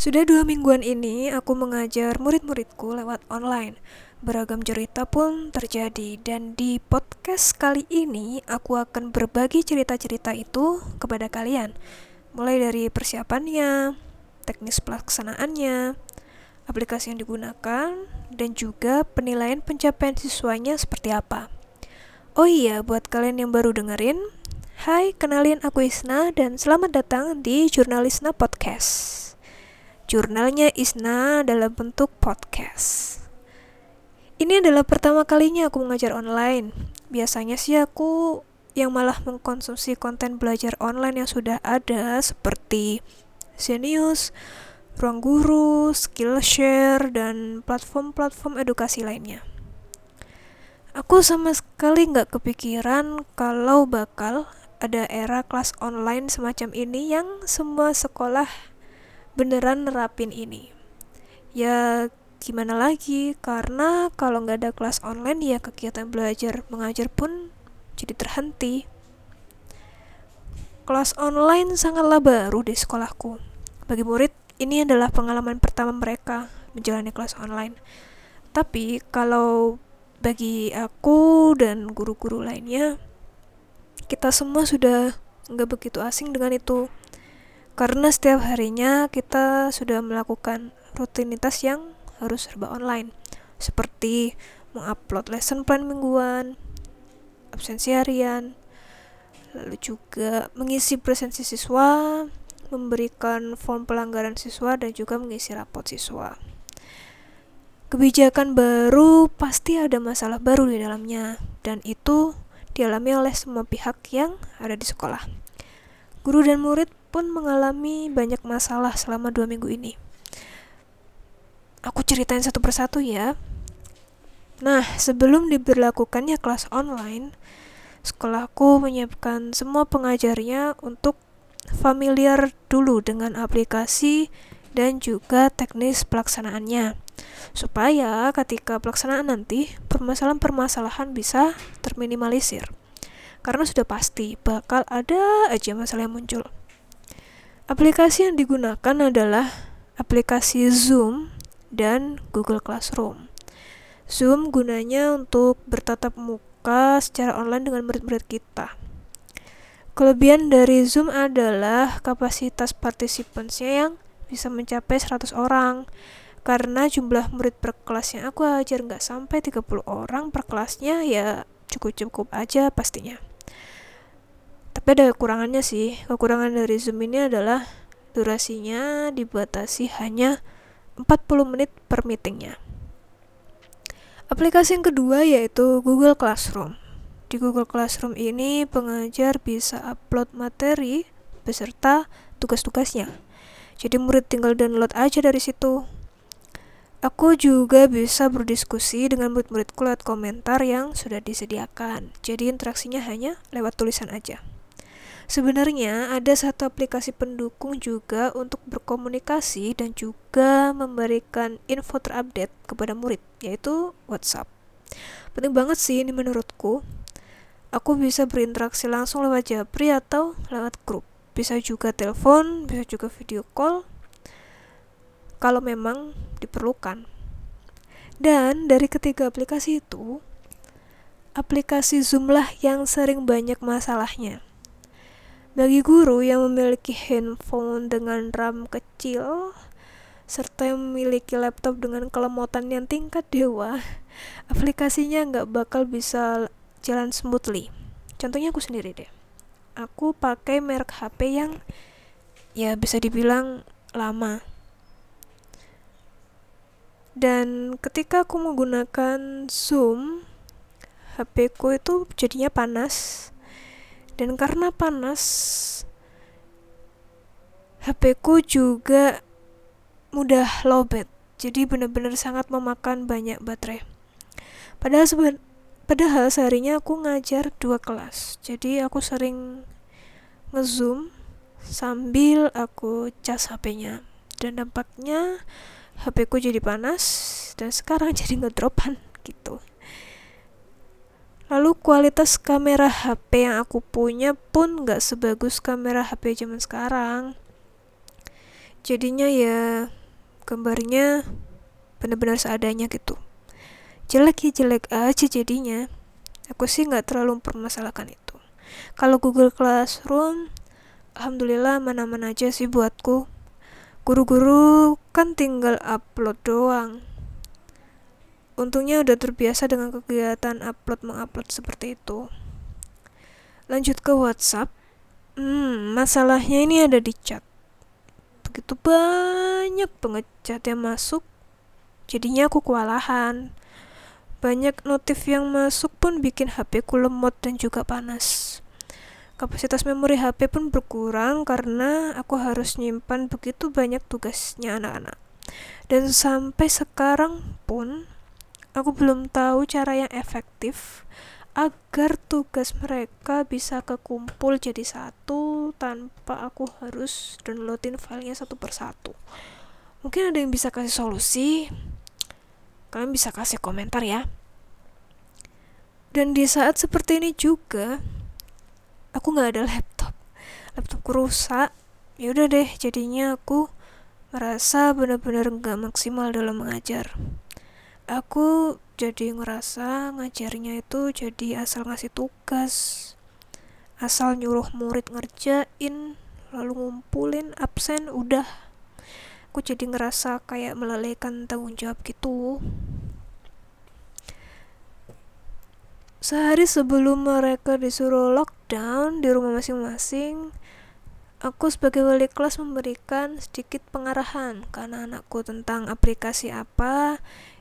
Sudah dua mingguan ini aku mengajar murid-muridku lewat online. Beragam cerita pun terjadi dan di podcast kali ini aku akan berbagi cerita-cerita itu kepada kalian. Mulai dari persiapannya, teknis pelaksanaannya, aplikasi yang digunakan, dan juga penilaian pencapaian siswanya seperti apa. Oh iya, buat kalian yang baru dengerin, Hai, kenalin aku Isna dan selamat datang di Jurnalisna Podcast. Jurnalnya Isna dalam bentuk podcast. Ini adalah pertama kalinya aku mengajar online. Biasanya sih aku yang malah mengkonsumsi konten belajar online yang sudah ada seperti Zenius, Ruang Guru, Skillshare, dan platform-platform edukasi lainnya. Aku sama sekali nggak kepikiran kalau bakal ada era kelas online semacam ini yang semua sekolah beneran nerapin ini. Ya gimana lagi? Karena kalau nggak ada kelas online ya kegiatan belajar mengajar pun jadi terhenti. Kelas online sangatlah baru di sekolahku. Bagi murid ini adalah pengalaman pertama mereka menjalani kelas online. Tapi kalau bagi aku dan guru-guru lainnya kita semua sudah nggak begitu asing dengan itu karena setiap harinya kita sudah melakukan rutinitas yang harus serba online seperti mengupload lesson plan mingguan, absensi harian, lalu juga mengisi presensi siswa, memberikan form pelanggaran siswa dan juga mengisi rapot siswa. Kebijakan baru pasti ada masalah baru di dalamnya dan itu dialami oleh semua pihak yang ada di sekolah. Guru dan murid pun mengalami banyak masalah selama dua minggu ini. Aku ceritain satu persatu ya. Nah, sebelum diberlakukannya kelas online, sekolahku menyiapkan semua pengajarnya untuk familiar dulu dengan aplikasi dan juga teknis pelaksanaannya supaya ketika pelaksanaan nanti permasalahan-permasalahan bisa terminimalisir karena sudah pasti bakal ada aja masalah yang muncul. Aplikasi yang digunakan adalah aplikasi Zoom dan Google Classroom. Zoom gunanya untuk bertatap muka secara online dengan murid-murid kita. Kelebihan dari Zoom adalah kapasitas partisipansnya yang bisa mencapai 100 orang karena jumlah murid per kelas yang aku ajar nggak sampai 30 orang per kelasnya ya cukup-cukup aja pastinya tapi ada kekurangannya sih. Kekurangan dari zoom ini adalah durasinya dibatasi hanya 40 menit per meetingnya. Aplikasi yang kedua yaitu Google Classroom. Di Google Classroom ini pengajar bisa upload materi beserta tugas-tugasnya. Jadi murid tinggal download aja dari situ. Aku juga bisa berdiskusi dengan murid-muridku lewat komentar yang sudah disediakan. Jadi interaksinya hanya lewat tulisan aja. Sebenarnya ada satu aplikasi pendukung juga untuk berkomunikasi dan juga memberikan info terupdate kepada murid, yaitu WhatsApp. Penting banget sih ini menurutku. Aku bisa berinteraksi langsung lewat Japri atau lewat grup. Bisa juga telepon, bisa juga video call kalau memang diperlukan. Dan dari ketiga aplikasi itu, aplikasi Zoom lah yang sering banyak masalahnya bagi guru yang memiliki handphone dengan RAM kecil serta yang memiliki laptop dengan kelemotan yang tingkat dewa, aplikasinya nggak bakal bisa jalan smoothly. Contohnya aku sendiri deh. Aku pakai merek HP yang ya bisa dibilang lama. Dan ketika aku menggunakan Zoom, HP ku itu jadinya panas dan karena panas HP ku juga mudah lowbat jadi benar-benar sangat memakan banyak baterai. Padahal seben padahal seharinya aku ngajar dua kelas. Jadi aku sering ngezoom sambil aku cas HP-nya dan dampaknya HP ku jadi panas dan sekarang jadi ngedropan gitu Lalu kualitas kamera HP yang aku punya pun gak sebagus kamera HP zaman sekarang. jadinya ya gambarnya benar-benar seadanya gitu. Jelek ya jelek aja jadinya. Aku sih nggak terlalu mempermasalahkan itu. Kalau Google Classroom alhamdulillah mana-mana aja sih buatku. Guru-guru kan tinggal upload doang untungnya udah terbiasa dengan kegiatan upload mengupload seperti itu. Lanjut ke WhatsApp. Hmm masalahnya ini ada di chat. Begitu banyak banget chat yang masuk jadinya aku kewalahan. Banyak notif yang masuk pun bikin HP ku lemot dan juga panas. Kapasitas memori HP pun berkurang karena aku harus nyimpan begitu banyak tugasnya anak-anak. Dan sampai sekarang pun aku belum tahu cara yang efektif agar tugas mereka bisa kekumpul jadi satu tanpa aku harus downloadin filenya satu persatu. Mungkin ada yang bisa kasih solusi? Kalian bisa kasih komentar ya. Dan di saat seperti ini juga aku nggak ada laptop. Laptopku rusak. Ya udah deh jadinya aku merasa benar-benar nggak maksimal dalam mengajar aku jadi ngerasa ngajarnya itu jadi asal ngasih tugas asal nyuruh murid ngerjain lalu ngumpulin absen udah. Aku jadi ngerasa kayak melalaikan tanggung jawab gitu. Sehari sebelum mereka disuruh lockdown di rumah masing-masing aku sebagai wali kelas memberikan sedikit pengarahan ke anak-anakku tentang aplikasi apa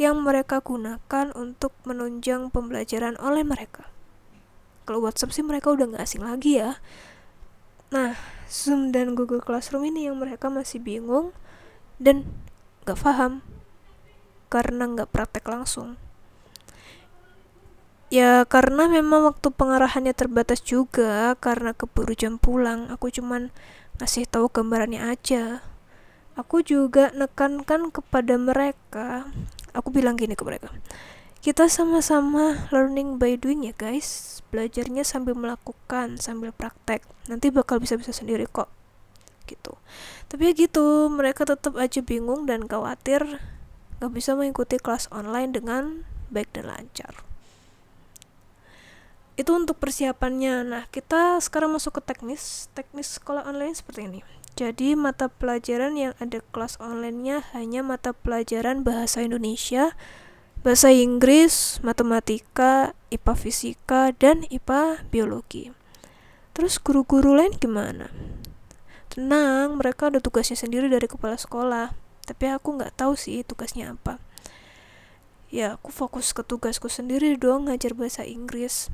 yang mereka gunakan untuk menunjang pembelajaran oleh mereka. Kalau WhatsApp sih mereka udah nggak asing lagi ya. Nah, Zoom dan Google Classroom ini yang mereka masih bingung dan nggak paham karena nggak praktek langsung. Ya karena memang waktu pengarahannya terbatas juga karena keburu jam pulang. Aku cuman ngasih tahu gambarannya aja. Aku juga nekankan kepada mereka aku bilang gini ke mereka kita sama-sama learning by doing ya guys. Belajarnya sambil melakukan sambil praktek. Nanti bakal bisa-bisa sendiri kok. Gitu. Tapi ya gitu mereka tetap aja bingung dan khawatir gak bisa mengikuti kelas online dengan baik dan lancar. Itu untuk persiapannya. Nah kita sekarang masuk ke teknis. Teknis sekolah online seperti ini jadi mata pelajaran yang ada kelas online-nya hanya mata pelajaran bahasa Indonesia, bahasa Inggris, matematika, IPA fisika, dan IPA biologi. Terus guru-guru lain gimana? Tenang, mereka ada tugasnya sendiri dari kepala sekolah. Tapi aku nggak tahu sih tugasnya apa. Ya, aku fokus ke tugasku sendiri dong ngajar bahasa Inggris.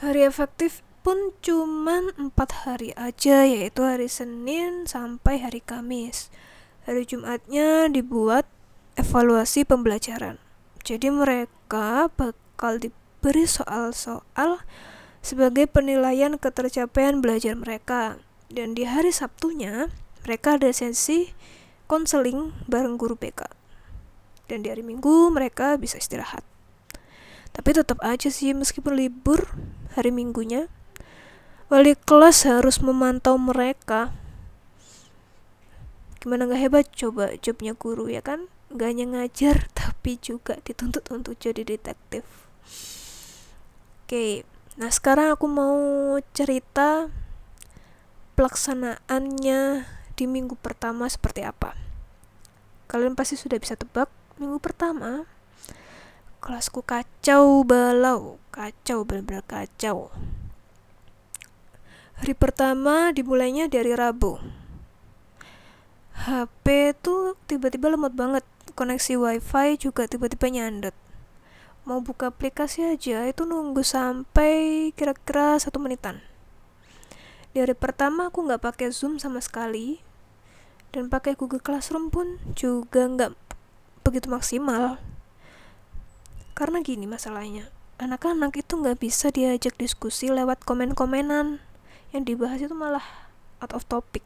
Hari efektif pun cuman empat hari aja yaitu hari Senin sampai hari Kamis. Hari Jumatnya dibuat evaluasi pembelajaran. Jadi mereka bakal diberi soal-soal sebagai penilaian ketercapaian belajar mereka. Dan di hari Sabtunya mereka ada sesi konseling bareng guru BK dan di hari Minggu mereka bisa istirahat. Tapi tetap aja sih meskipun libur hari Minggunya wali kelas harus memantau mereka. Gimana nggak hebat? Coba jobnya guru ya kan? Nggak hanya ngajar tapi juga dituntut untuk jadi detektif. Oke nah sekarang aku mau cerita pelaksanaannya di minggu pertama seperti apa. Kalian pasti sudah bisa tebak minggu pertama. Kelasku kacau balau kacau benar-benar kacau Hari pertama dimulainya dari Rabu. HP tuh tiba-tiba lemot banget. Koneksi wifi juga tiba-tiba nyandet. Mau buka aplikasi aja itu nunggu sampai kira-kira satu menitan. Di hari pertama aku nggak pakai Zoom sama sekali. Dan pakai Google Classroom pun juga nggak begitu maksimal. Karena gini masalahnya, anak-anak itu nggak bisa diajak diskusi lewat komen-komenan yang dibahas itu malah out of topic.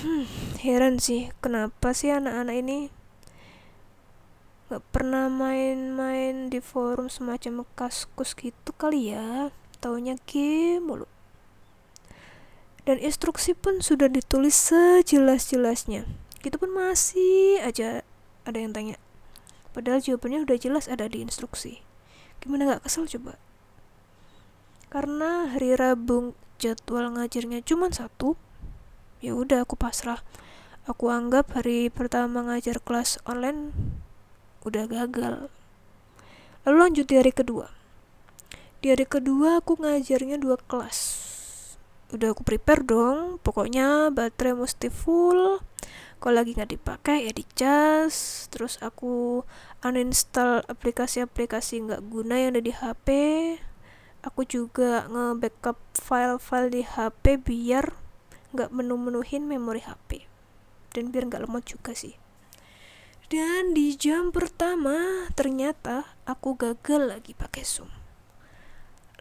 Hmm, heran sih kenapa sih anak-anak ini gak pernah main-main di forum semacam kaskus gitu kali ya? Taunya game mulu. Dan instruksi pun sudah ditulis sejelas-jelasnya. Itu pun masih aja ada yang tanya. Padahal jawabannya udah jelas ada di instruksi. Gimana gak kesel coba karena hari Rabu jadwal ngajarnya cuma satu ya udah aku pasrah. Aku anggap hari pertama ngajar kelas online udah gagal. Lalu lanjut di hari kedua. Di hari kedua aku ngajarnya dua kelas. Udah aku prepare dong pokoknya baterai mesti full. Kalau lagi nggak dipakai ya dicas. Terus aku uninstall aplikasi-aplikasi nggak guna yang ada di HP aku juga nge-backup file-file di HP biar nggak menu-menuhin memori HP dan biar nggak lemot juga sih. Dan di jam pertama ternyata aku gagal lagi pakai zoom.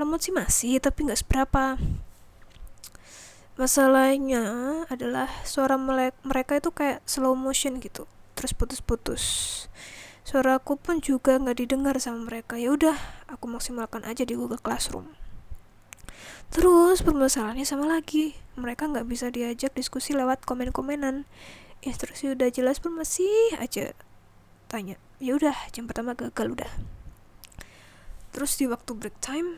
Lemot sih masih tapi nggak seberapa. Masalahnya adalah suara mereka itu kayak slow motion gitu. Terus putus-putus suara aku pun juga nggak didengar sama mereka. Ya udah aku maksimalkan aja di Google Classroom. Terus permasalahannya sama lagi. Mereka nggak bisa diajak diskusi lewat komen-komenan. Instruksi udah jelas pun masih aja tanya. Ya udah jam pertama gagal udah. Terus di waktu break time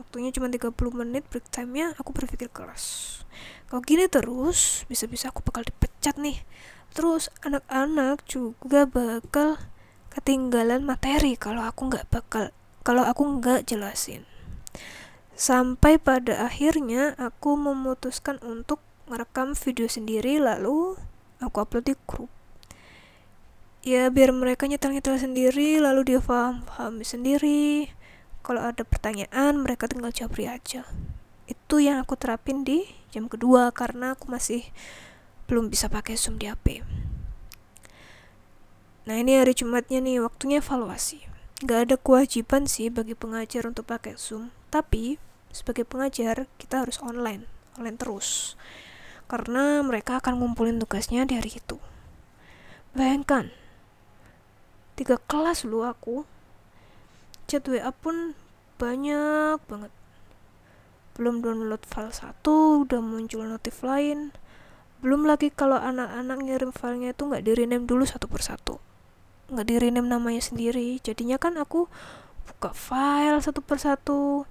waktunya cuma 30 menit break time-nya aku berpikir keras. Kalau gini terus bisa-bisa aku bakal dipecat nih. Terus anak-anak juga bakal ketinggalan materi kalau aku nggak bakal kalau aku nggak jelasin. Sampai pada akhirnya aku memutuskan untuk merekam video sendiri lalu aku upload di grup. Ya biar mereka nyetel-nyetel sendiri lalu dia paham-paham sendiri. Kalau ada pertanyaan mereka tinggal japri aja. Itu yang aku terapin di jam kedua karena aku masih belum bisa pakai zoom di HP nah ini hari Jumatnya nih waktunya evaluasi. Gak ada kewajiban sih bagi pengajar untuk pakai zoom tapi sebagai pengajar kita harus online online terus. Karena mereka akan ngumpulin tugasnya di hari itu. Bayangkan tiga kelas lu aku. Chat WA pun banyak banget. Belum download file satu udah muncul notif lain. Belum lagi kalau anak-anak ngirim filenya itu nggak di dulu satu persatu nggak di rename namanya sendiri. Jadinya kan aku buka file satu persatu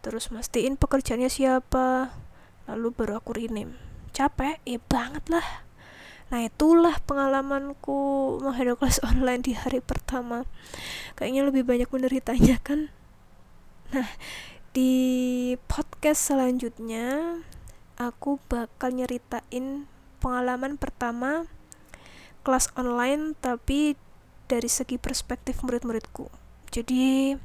terus mastiin pekerjaannya siapa lalu baru aku rename capek? Ya banget lah. Nah itulah pengalamanku menghadapi kelas online di hari pertama. Kayaknya lebih banyak menderitanya kan Nah di podcast selanjutnya Aku bakal nyeritain pengalaman pertama kelas online tapi dari segi perspektif murid-muridku. Jadi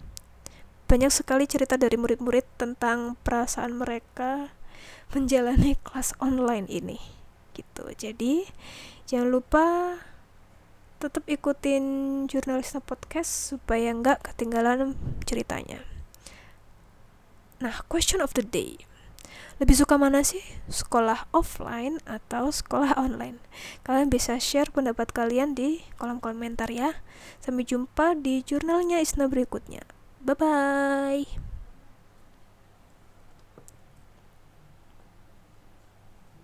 banyak sekali cerita dari murid-murid tentang perasaan mereka menjalani kelas online ini gitu. Jadi jangan lupa tetap ikutin jurnalisme podcast supaya nggak ketinggalan ceritanya. Nah question of the day lebih suka mana sih? Sekolah offline atau sekolah online? Kalian bisa share pendapat kalian di kolom komentar ya. Sampai jumpa di jurnalnya Isna berikutnya. Bye bye